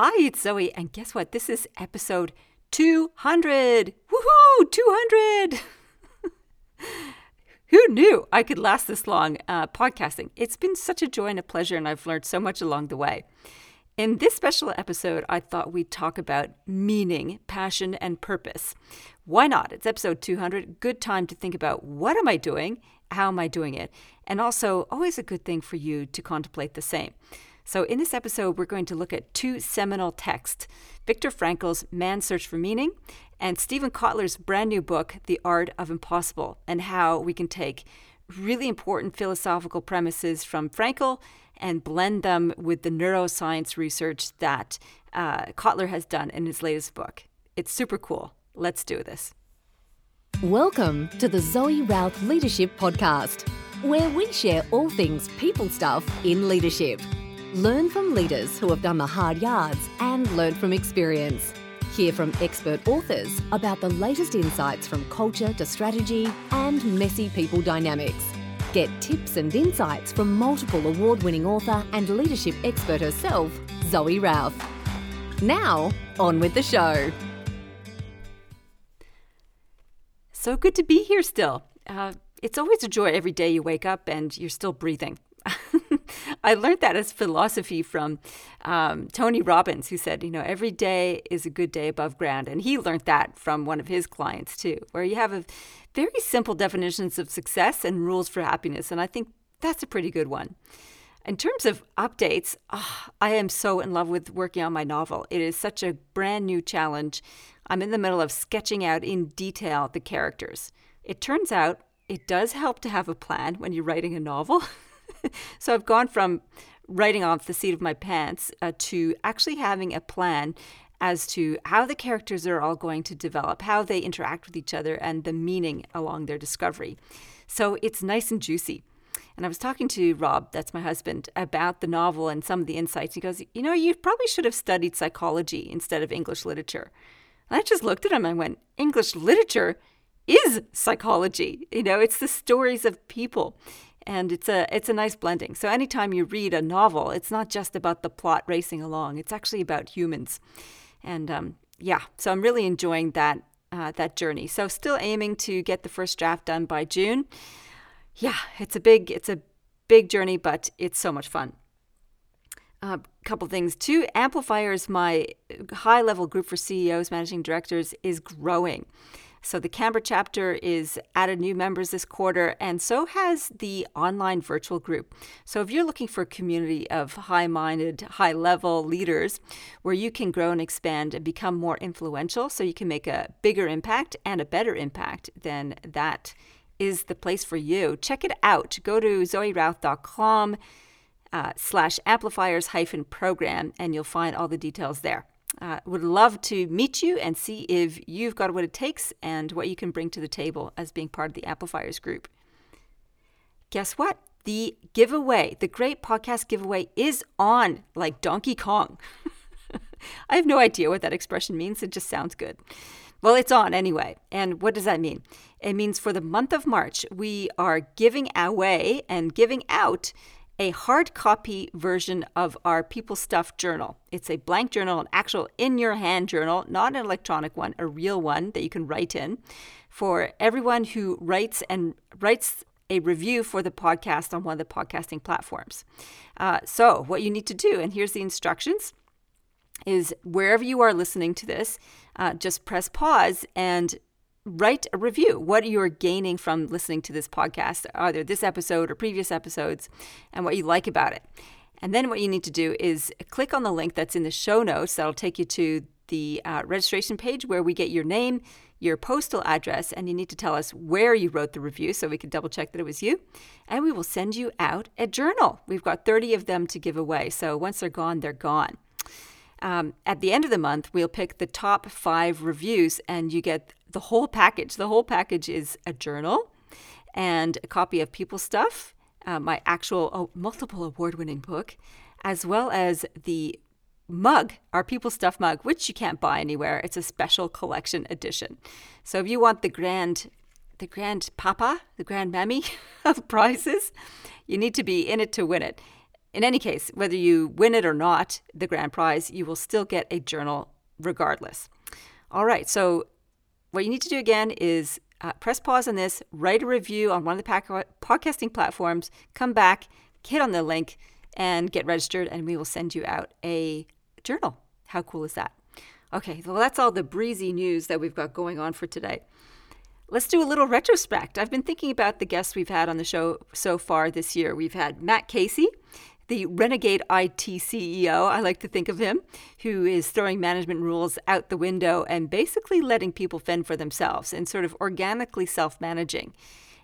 Hi, it's Zoe, and guess what? This is episode 200. Woohoo! 200! Who knew I could last this long uh, podcasting? It's been such a joy and a pleasure, and I've learned so much along the way. In this special episode, I thought we'd talk about meaning, passion, and purpose. Why not? It's episode 200. Good time to think about what am I doing? How am I doing it? And also, always a good thing for you to contemplate the same. So, in this episode, we're going to look at two seminal texts Viktor Frankl's Man's Search for Meaning and Steven Kotler's brand new book, The Art of Impossible, and how we can take really important philosophical premises from Frankl and blend them with the neuroscience research that uh, Kotler has done in his latest book. It's super cool. Let's do this. Welcome to the Zoe Routh Leadership Podcast, where we share all things people stuff in leadership. Learn from leaders who have done the hard yards and learn from experience. Hear from expert authors about the latest insights from culture to strategy and messy people dynamics. Get tips and insights from multiple award winning author and leadership expert herself, Zoe Routh. Now, on with the show. So good to be here still. Uh, it's always a joy every day you wake up and you're still breathing. I learned that as philosophy from um, Tony Robbins, who said, you know, every day is a good day above ground. And he learned that from one of his clients, too, where you have a very simple definitions of success and rules for happiness. And I think that's a pretty good one. In terms of updates, oh, I am so in love with working on my novel. It is such a brand new challenge. I'm in the middle of sketching out in detail the characters. It turns out it does help to have a plan when you're writing a novel. so I've gone from writing off the seat of my pants uh, to actually having a plan as to how the characters are all going to develop, how they interact with each other, and the meaning along their discovery. So it's nice and juicy. And I was talking to Rob, that's my husband, about the novel and some of the insights. He goes, You know, you probably should have studied psychology instead of English literature. And I just looked at him and went, English literature is psychology. You know, it's the stories of people and it's a it's a nice blending. So anytime you read a novel, it's not just about the plot racing along; it's actually about humans. And um, yeah, so I'm really enjoying that uh, that journey. So still aiming to get the first draft done by June. Yeah, it's a big it's a big journey, but it's so much fun. A uh, couple things. too. Amplifiers, my high level group for CEOs, managing directors, is growing. So the Canberra chapter is added new members this quarter, and so has the online virtual group. So if you're looking for a community of high minded, high level leaders where you can grow and expand and become more influential, so you can make a bigger impact and a better impact, then that is the place for you. Check it out. Go to zoerouth.com uh, slash amplifiers hyphen program, and you'll find all the details there. Uh, would love to meet you and see if you've got what it takes and what you can bring to the table as being part of the Amplifiers group. Guess what? The giveaway, the great podcast giveaway, is on like Donkey Kong. I have no idea what that expression means. It just sounds good. Well, it's on anyway. And what does that mean? It means for the month of March, we are giving away and giving out a hard copy version of our People Stuff journal. It's a blank journal, an actual in your hand journal, not an electronic one, a real one that you can write in for everyone who writes and writes a review for the podcast on one of the podcasting platforms. Uh, so, what you need to do, and here's the instructions is wherever you are listening to this, uh, just press pause and write a review. What you're gaining from listening to this podcast, either this episode or previous episodes, and what you like about it. And then what you need to do is click on the link that's in the show notes. That'll take you to the uh, registration page where we get your name, your postal address, and you need to tell us where you wrote the review so we can double check that it was you. And we will send you out a journal. We've got 30 of them to give away. So once they're gone, they're gone. Um, at the end of the month, we'll pick the top five reviews, and you get the whole package. The whole package is a journal and a copy of People Stuff, uh, my actual oh, multiple award winning book, as well as the mug, our People Stuff mug, which you can't buy anywhere. It's a special collection edition. So if you want the grand, the grand papa, the grand mammy of prizes, you need to be in it to win it. In any case, whether you win it or not, the grand prize, you will still get a journal regardless. All right, so what you need to do again is uh, press pause on this, write a review on one of the podcasting platforms, come back, hit on the link, and get registered, and we will send you out a journal. How cool is that? Okay, well, that's all the breezy news that we've got going on for today. Let's do a little retrospect. I've been thinking about the guests we've had on the show so far this year. We've had Matt Casey, the renegade IT CEO, I like to think of him, who is throwing management rules out the window and basically letting people fend for themselves and sort of organically self managing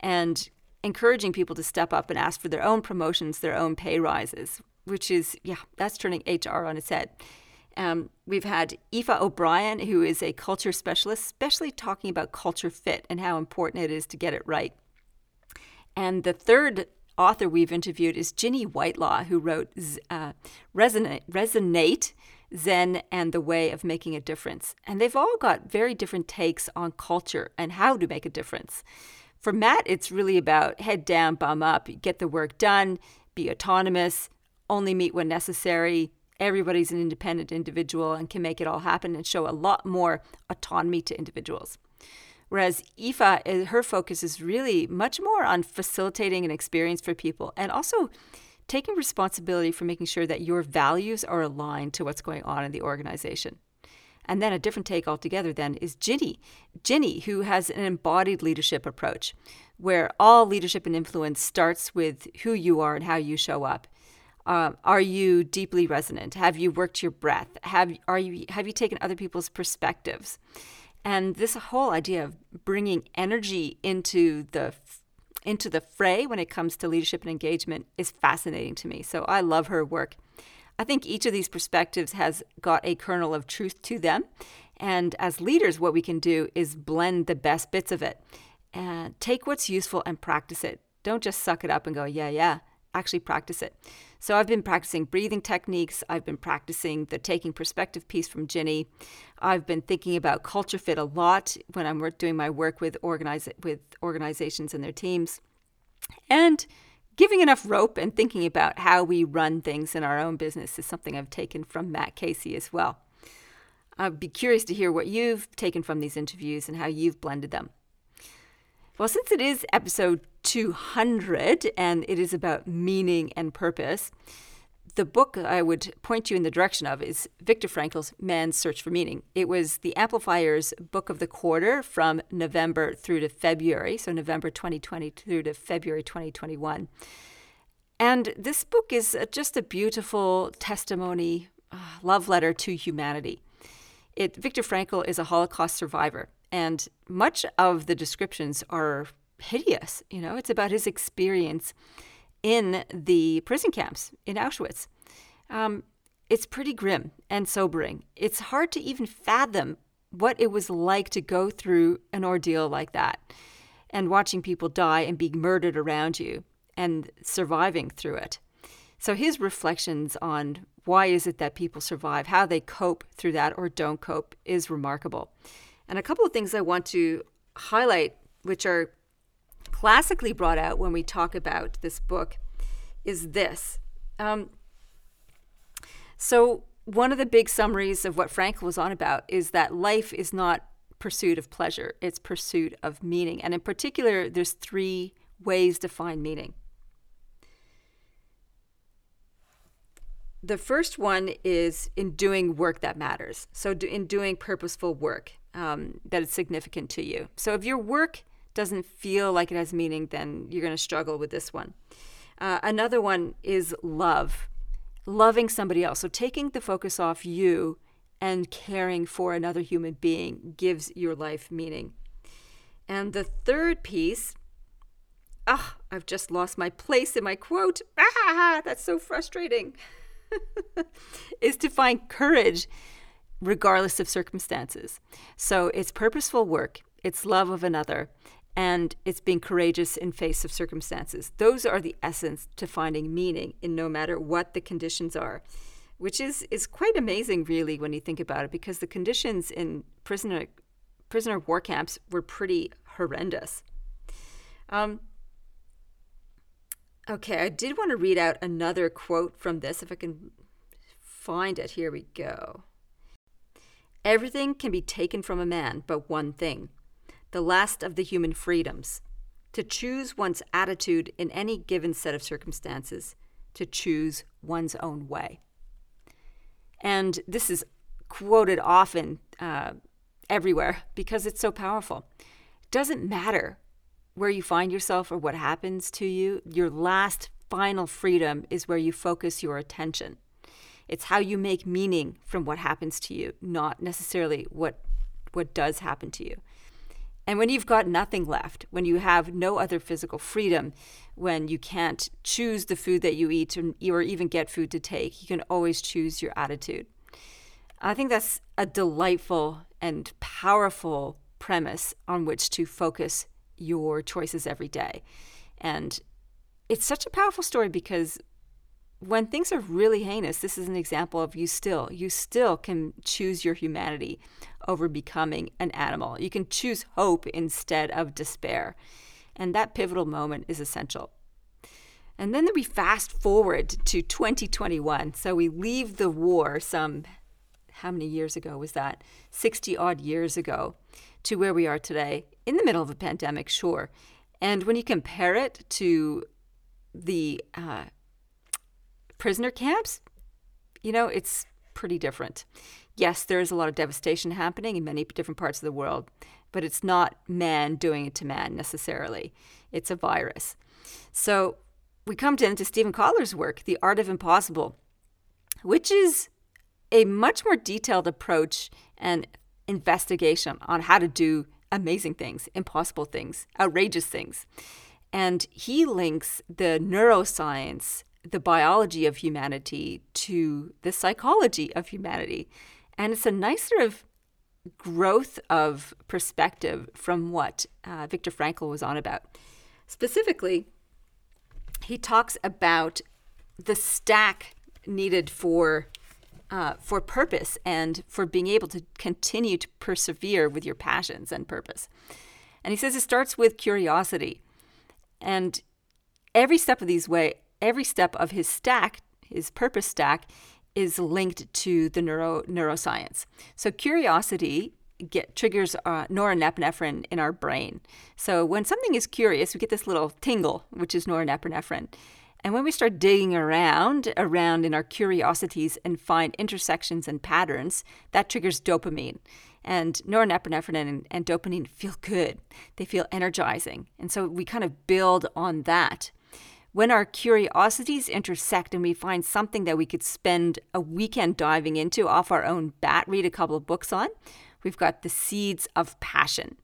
and encouraging people to step up and ask for their own promotions, their own pay rises, which is, yeah, that's turning HR on its head. Um, we've had Aoife O'Brien, who is a culture specialist, especially talking about culture fit and how important it is to get it right. And the third author we've interviewed is Ginny Whitelaw, who wrote uh, Resonate, Resonate Zen and the Way of Making a Difference. And they've all got very different takes on culture and how to make a difference. For Matt, it's really about head down, bum up, get the work done, be autonomous, only meet when necessary, everybody's an independent individual and can make it all happen and show a lot more autonomy to individuals. Whereas Aoife, eh, her focus is really much more on facilitating an experience for people and also taking responsibility for making sure that your values are aligned to what's going on in the organization. And then a different take altogether then is Ginny. Ginny, who has an embodied leadership approach, where all leadership and influence starts with who you are and how you show up. Um, are you deeply resonant? Have you worked your breath? Have are you have you taken other people's perspectives? And this whole idea of bringing energy into the into the fray when it comes to leadership and engagement is fascinating to me. So I love her work. I think each of these perspectives has got a kernel of truth to them. And as leaders, what we can do is blend the best bits of it and take what's useful and practice it. Don't just suck it up and go, yeah, yeah. Actually practice it. So I've been practicing breathing techniques. I've been practicing the taking perspective piece from Ginny. I've been thinking about culture fit a lot when I'm doing my work with organize with organizations and their teams, and giving enough rope and thinking about how we run things in our own business is something I've taken from Matt Casey as well. I'd be curious to hear what you've taken from these interviews and how you've blended them. Well, since it is episode 200 and it is about meaning and purpose, the book I would point you in the direction of is Viktor Frankl's Man's Search for Meaning. It was the Amplifier's book of the quarter from November through to February, so November 2020 through to February 2021. And this book is just a beautiful testimony, uh, love letter to humanity. It, Viktor Frankl is a Holocaust survivor, and much of the descriptions are hideous. You know, it's about his experience in the prison camps in Auschwitz. Um, it's pretty grim and sobering. It's hard to even fathom what it was like to go through an ordeal like that and watching people die and being murdered around you and surviving through it. So his reflections on why is it that people survive, how they cope through that or don't cope is remarkable. And a couple of things I want to highlight, which are classically brought out when we talk about this book, is this. Um, so, one of the big summaries of what Frankl was on about is that life is not pursuit of pleasure, it's pursuit of meaning. And in particular, there's three ways to find meaning. The first one is in doing work that matters. So, in doing purposeful work um, that is significant to you. So if your work doesn't feel like it has meaning, then you're going to struggle with this one. Uh, another one is love, loving somebody else. So taking the focus off you and caring for another human being gives your life meaning. And the third piece, ah, I've just lost my place in my quote. Ah, that's so frustrating. is to find courage regardless of circumstances. So it's purposeful work, it's love of another, and it's being courageous in face of circumstances. Those are the essence to finding meaning in no matter what the conditions are, which is is quite amazing really when you think about it because the conditions in prisoner prisoner war camps were pretty horrendous. Um, Okay, I did want to read out another quote from this if I can find it. Here we go. Everything can be taken from a man but one thing the last of the human freedoms to choose one's attitude in any given set of circumstances, to choose one's own way. And this is quoted often uh, everywhere because it's so powerful. It doesn't matter where you find yourself or what happens to you, your last final freedom is where you focus your attention. It's how you make meaning from what happens to you, not necessarily what what does happen to you. And when you've got nothing left, when you have no other physical freedom, when you can't choose the food that you eat or even get food to take, you can always choose your attitude. I think that's a delightful and powerful premise on which to focus your choices every day. And it's such a powerful story because when things are really heinous, this is an example of you still, you still can choose your humanity over becoming an animal. You can choose hope instead of despair. And that pivotal moment is essential. And then we fast forward to 2021. So we leave the war some, how many years ago was that? 60 odd years ago to where we are today, in the middle of a pandemic, sure. And when you compare it to the uh, prisoner camps, you know, it's pretty different. Yes, there is a lot of devastation happening in many different parts of the world, but it's not man doing it to man necessarily. It's a virus. So we come to, into Steven Kotler's work, The Art of Impossible, which is a much more detailed approach and investigation on how to do amazing things, impossible things, outrageous things. And he links the neuroscience, the biology of humanity, to the psychology of humanity. And it's a nice sort of growth of perspective from what uh, Viktor Frankl was on about. Specifically, he talks about the stack needed for uh, for purpose and for being able to continue to persevere with your passions and purpose. And he says it starts with curiosity. And every step of these way, every step of his stack, his purpose stack, is linked to the neuro neuroscience. So curiosity get triggers uh, norepinephrine in our brain. So when something is curious, we get this little tingle, which is norepinephrine. And when we start digging around, around in our curiosities and find intersections and patterns, that triggers dopamine. And norepinephrine and, and dopamine feel good. They feel energizing. And so we kind of build on that. When our curiosities intersect and we find something that we could spend a weekend diving into off our own bat, read a couple of books on, we've got the seeds of passion.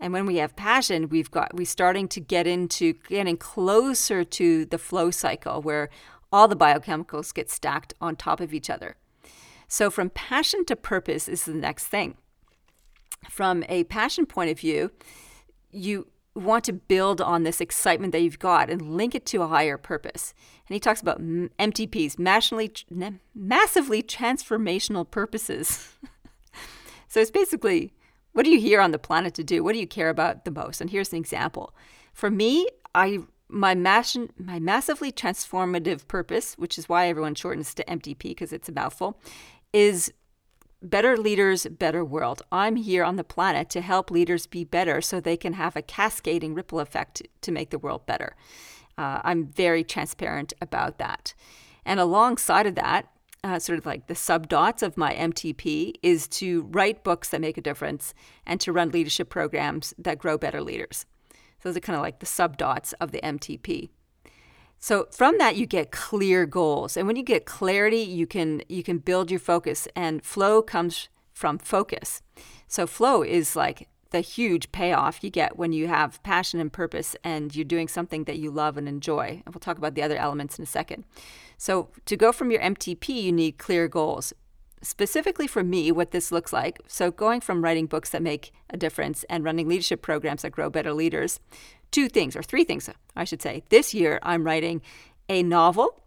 And when we have passion, we've got we're starting to get into getting closer to the flow cycle where all the biochemicals get stacked on top of each other. So from passion to purpose is the next thing. From a passion point of view, you want to build on this excitement that you've got and link it to a higher purpose. And he talks about MTPs, massively, massively transformational purposes. so it's basically what are you here on the planet to do? What do you care about the most? And here's an example. For me, I my mass, my massively transformative purpose, which is why everyone shortens to MTP because it's a mouthful, is better leaders, better world. I'm here on the planet to help leaders be better so they can have a cascading ripple effect to make the world better. Uh, I'm very transparent about that. And alongside of that, uh, sort of like the sub dots of my MTP is to write books that make a difference and to run leadership programs that grow better leaders. So those are kind of like the sub dots of the MTP. So from that you get clear goals. And when you get clarity, you can you can build your focus and flow comes from focus. So flow is like the huge payoff you get when you have passion and purpose and you're doing something that you love and enjoy. And we'll talk about the other elements in a second. So, to go from your MTP, you need clear goals. Specifically for me, what this looks like so, going from writing books that make a difference and running leadership programs that grow better leaders, two things, or three things, I should say. This year, I'm writing a novel,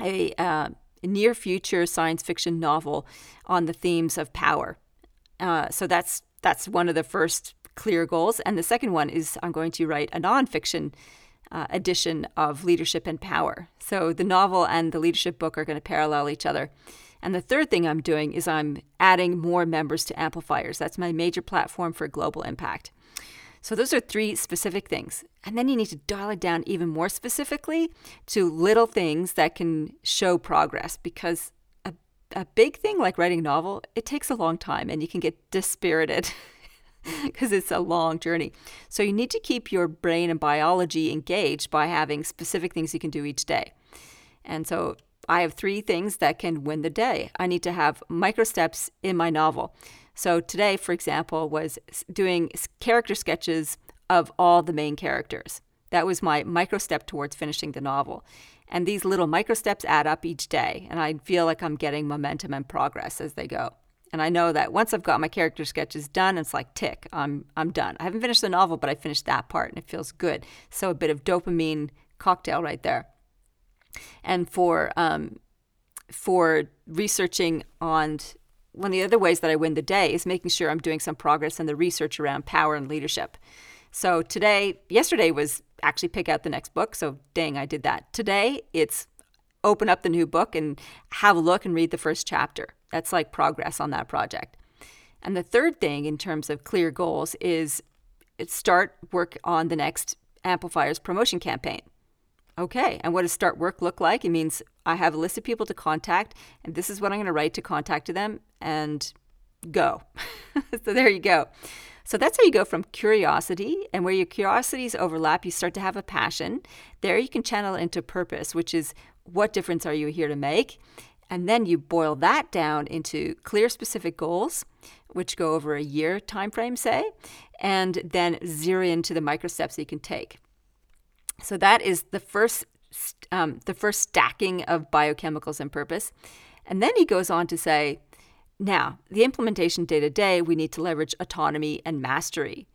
a uh, near future science fiction novel on the themes of power. Uh, so, that's that's one of the first clear goals. And the second one is I'm going to write a nonfiction uh, edition of Leadership and Power. So the novel and the leadership book are going to parallel each other. And the third thing I'm doing is I'm adding more members to Amplifiers. That's my major platform for global impact. So those are three specific things. And then you need to dial it down even more specifically to little things that can show progress because a, a big thing like writing a novel, it takes a long time and you can get dispirited. because it's a long journey. So you need to keep your brain and biology engaged by having specific things you can do each day. And so I have three things that can win the day. I need to have micro steps in my novel. So today, for example, was doing character sketches of all the main characters. That was my micro step towards finishing the novel. And these little micro steps add up each day, and I feel like I'm getting momentum and progress as they go. And I know that once I've got my character sketches done, it's like tick, I'm I'm done. I haven't finished the novel, but I finished that part and it feels good. So a bit of dopamine cocktail right there. And for um, for researching on one of the other ways that I win the day is making sure I'm doing some progress in the research around power and leadership. So today, yesterday was actually pick out the next book. So dang, I did that. Today it's open up the new book and have a look and read the first chapter. That's like progress on that project. And the third thing in terms of clear goals is start work on the next amplifiers promotion campaign. Okay, and what does start work look like? It means I have a list of people to contact, and this is what I'm going to write to contact to them, and go. so there you go. So that's how you go from curiosity, and where your curiosities overlap, you start to have a passion. There you can channel into purpose, which is what difference are you here to make? And then you boil that down into clear specific goals, which go over a year time frame, say, and then zero into the micro steps that you can take. So that is the first um, the first stacking of biochemicals and purpose. And then he goes on to say, now, the implementation day to day, we need to leverage autonomy and mastery.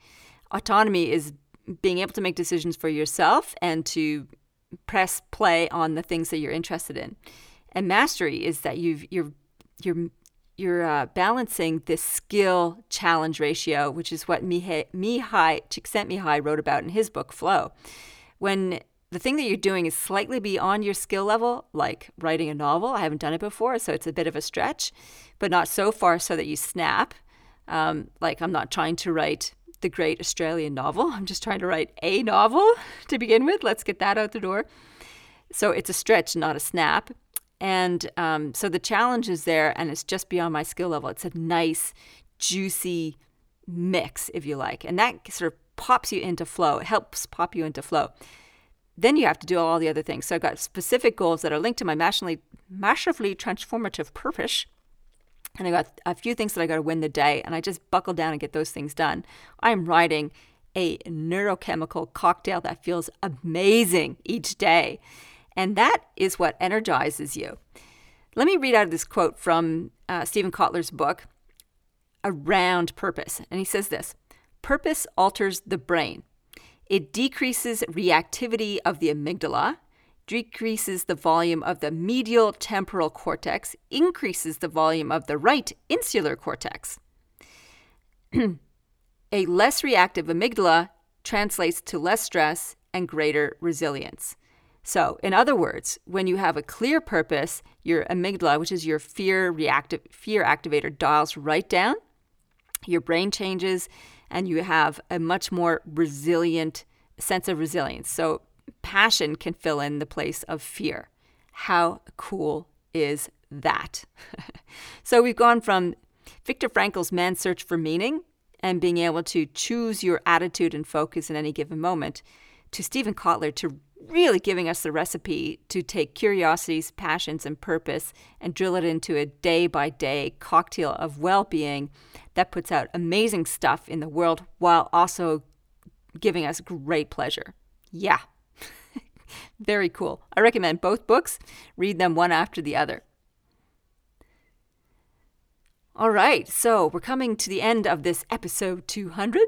Autonomy is being able to make decisions for yourself and to press play on the things that you're interested in. And mastery is that you've you're you're you're uh, balancing this skill challenge ratio, which is what Mihai, Mihai Csikszentmihalyi wrote about in his book Flow. When the thing that you're doing is slightly beyond your skill level, like writing a novel. I haven't done it before, so it's a bit of a stretch, but not so far so that you snap. Um, like, I'm not trying to write the great Australian novel. I'm just trying to write a novel to begin with. Let's get that out the door. So it's a stretch, not a snap. And um, so the challenge is there, and it's just beyond my skill level. It's a nice, juicy mix, if you like. And that sort of pops you into flow, it helps pop you into flow. Then you have to do all the other things. So I've got specific goals that are linked to my massively, massively transformative purpose and I got a few things that I got to win the day, and I just buckle down and get those things done. I'm writing a neurochemical cocktail that feels amazing each day. And that is what energizes you. Let me read out this quote from uh, Steven Kotler's book, Around Purpose. And he says this Purpose alters the brain, it decreases reactivity of the amygdala, decreases the volume of the medial temporal cortex, increases the volume of the right insular cortex. a less reactive amygdala translates to less stress and greater resilience. So, in other words, when you have a clear purpose, your amygdala, which is your fear reactive fear activator, dials right down. Your brain changes, and you have a much more resilient sense of resilience. So, passion can fill in the place of fear. How cool is that? so we've gone from Viktor Frankl's man's search for meaning and being able to choose your attitude and focus in any given moment to Steven Kotler to really giving us the recipe to take curiosities, passions, and purpose and drill it into a day by day cocktail of well being that puts out amazing stuff in the world while also giving us great pleasure. Yeah, very cool. I recommend both books. Read them one after the other. All right, so we're coming to the end of this episode 200.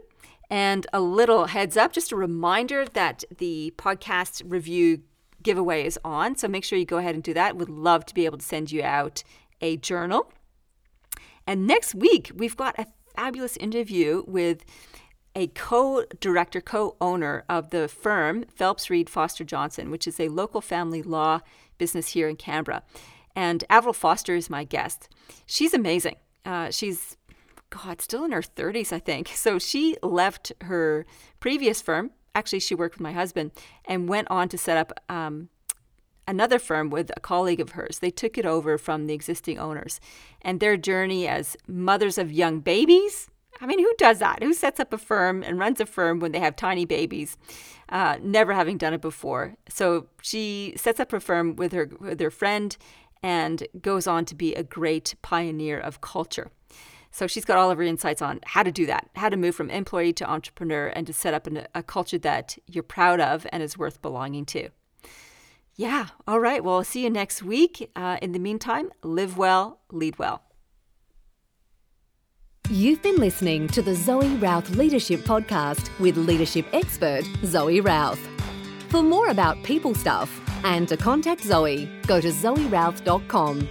And a little heads up, just a reminder that the podcast review giveaway is on. So make sure you go ahead and do that. Would love to be able to send you out a journal. And next week, we've got a fabulous interview with a co director, co owner of the firm Phelps Reed Foster Johnson, which is a local family law business here in Canberra. And Avril Foster is my guest. She's amazing. Uh, she's, God, still in her 30s, I think. So she left her previous firm. Actually, she worked with my husband and went on to set up um, another firm with a colleague of hers. They took it over from the existing owners. And their journey as mothers of young babies I mean, who does that? Who sets up a firm and runs a firm when they have tiny babies, uh, never having done it before? So she sets up her firm with her with her friend, and goes on to be a great pioneer of culture. So she's got all of her insights on how to do that, how to move from employee to entrepreneur, and to set up an, a culture that you're proud of and is worth belonging to. Yeah, all right. Well, I'll see you next week. Uh, in the meantime, live well, lead well. You've been listening to the Zoe Routh Leadership Podcast with leadership expert Zoe Routh. For more about people stuff and to contact Zoe, go to zoerouth.com.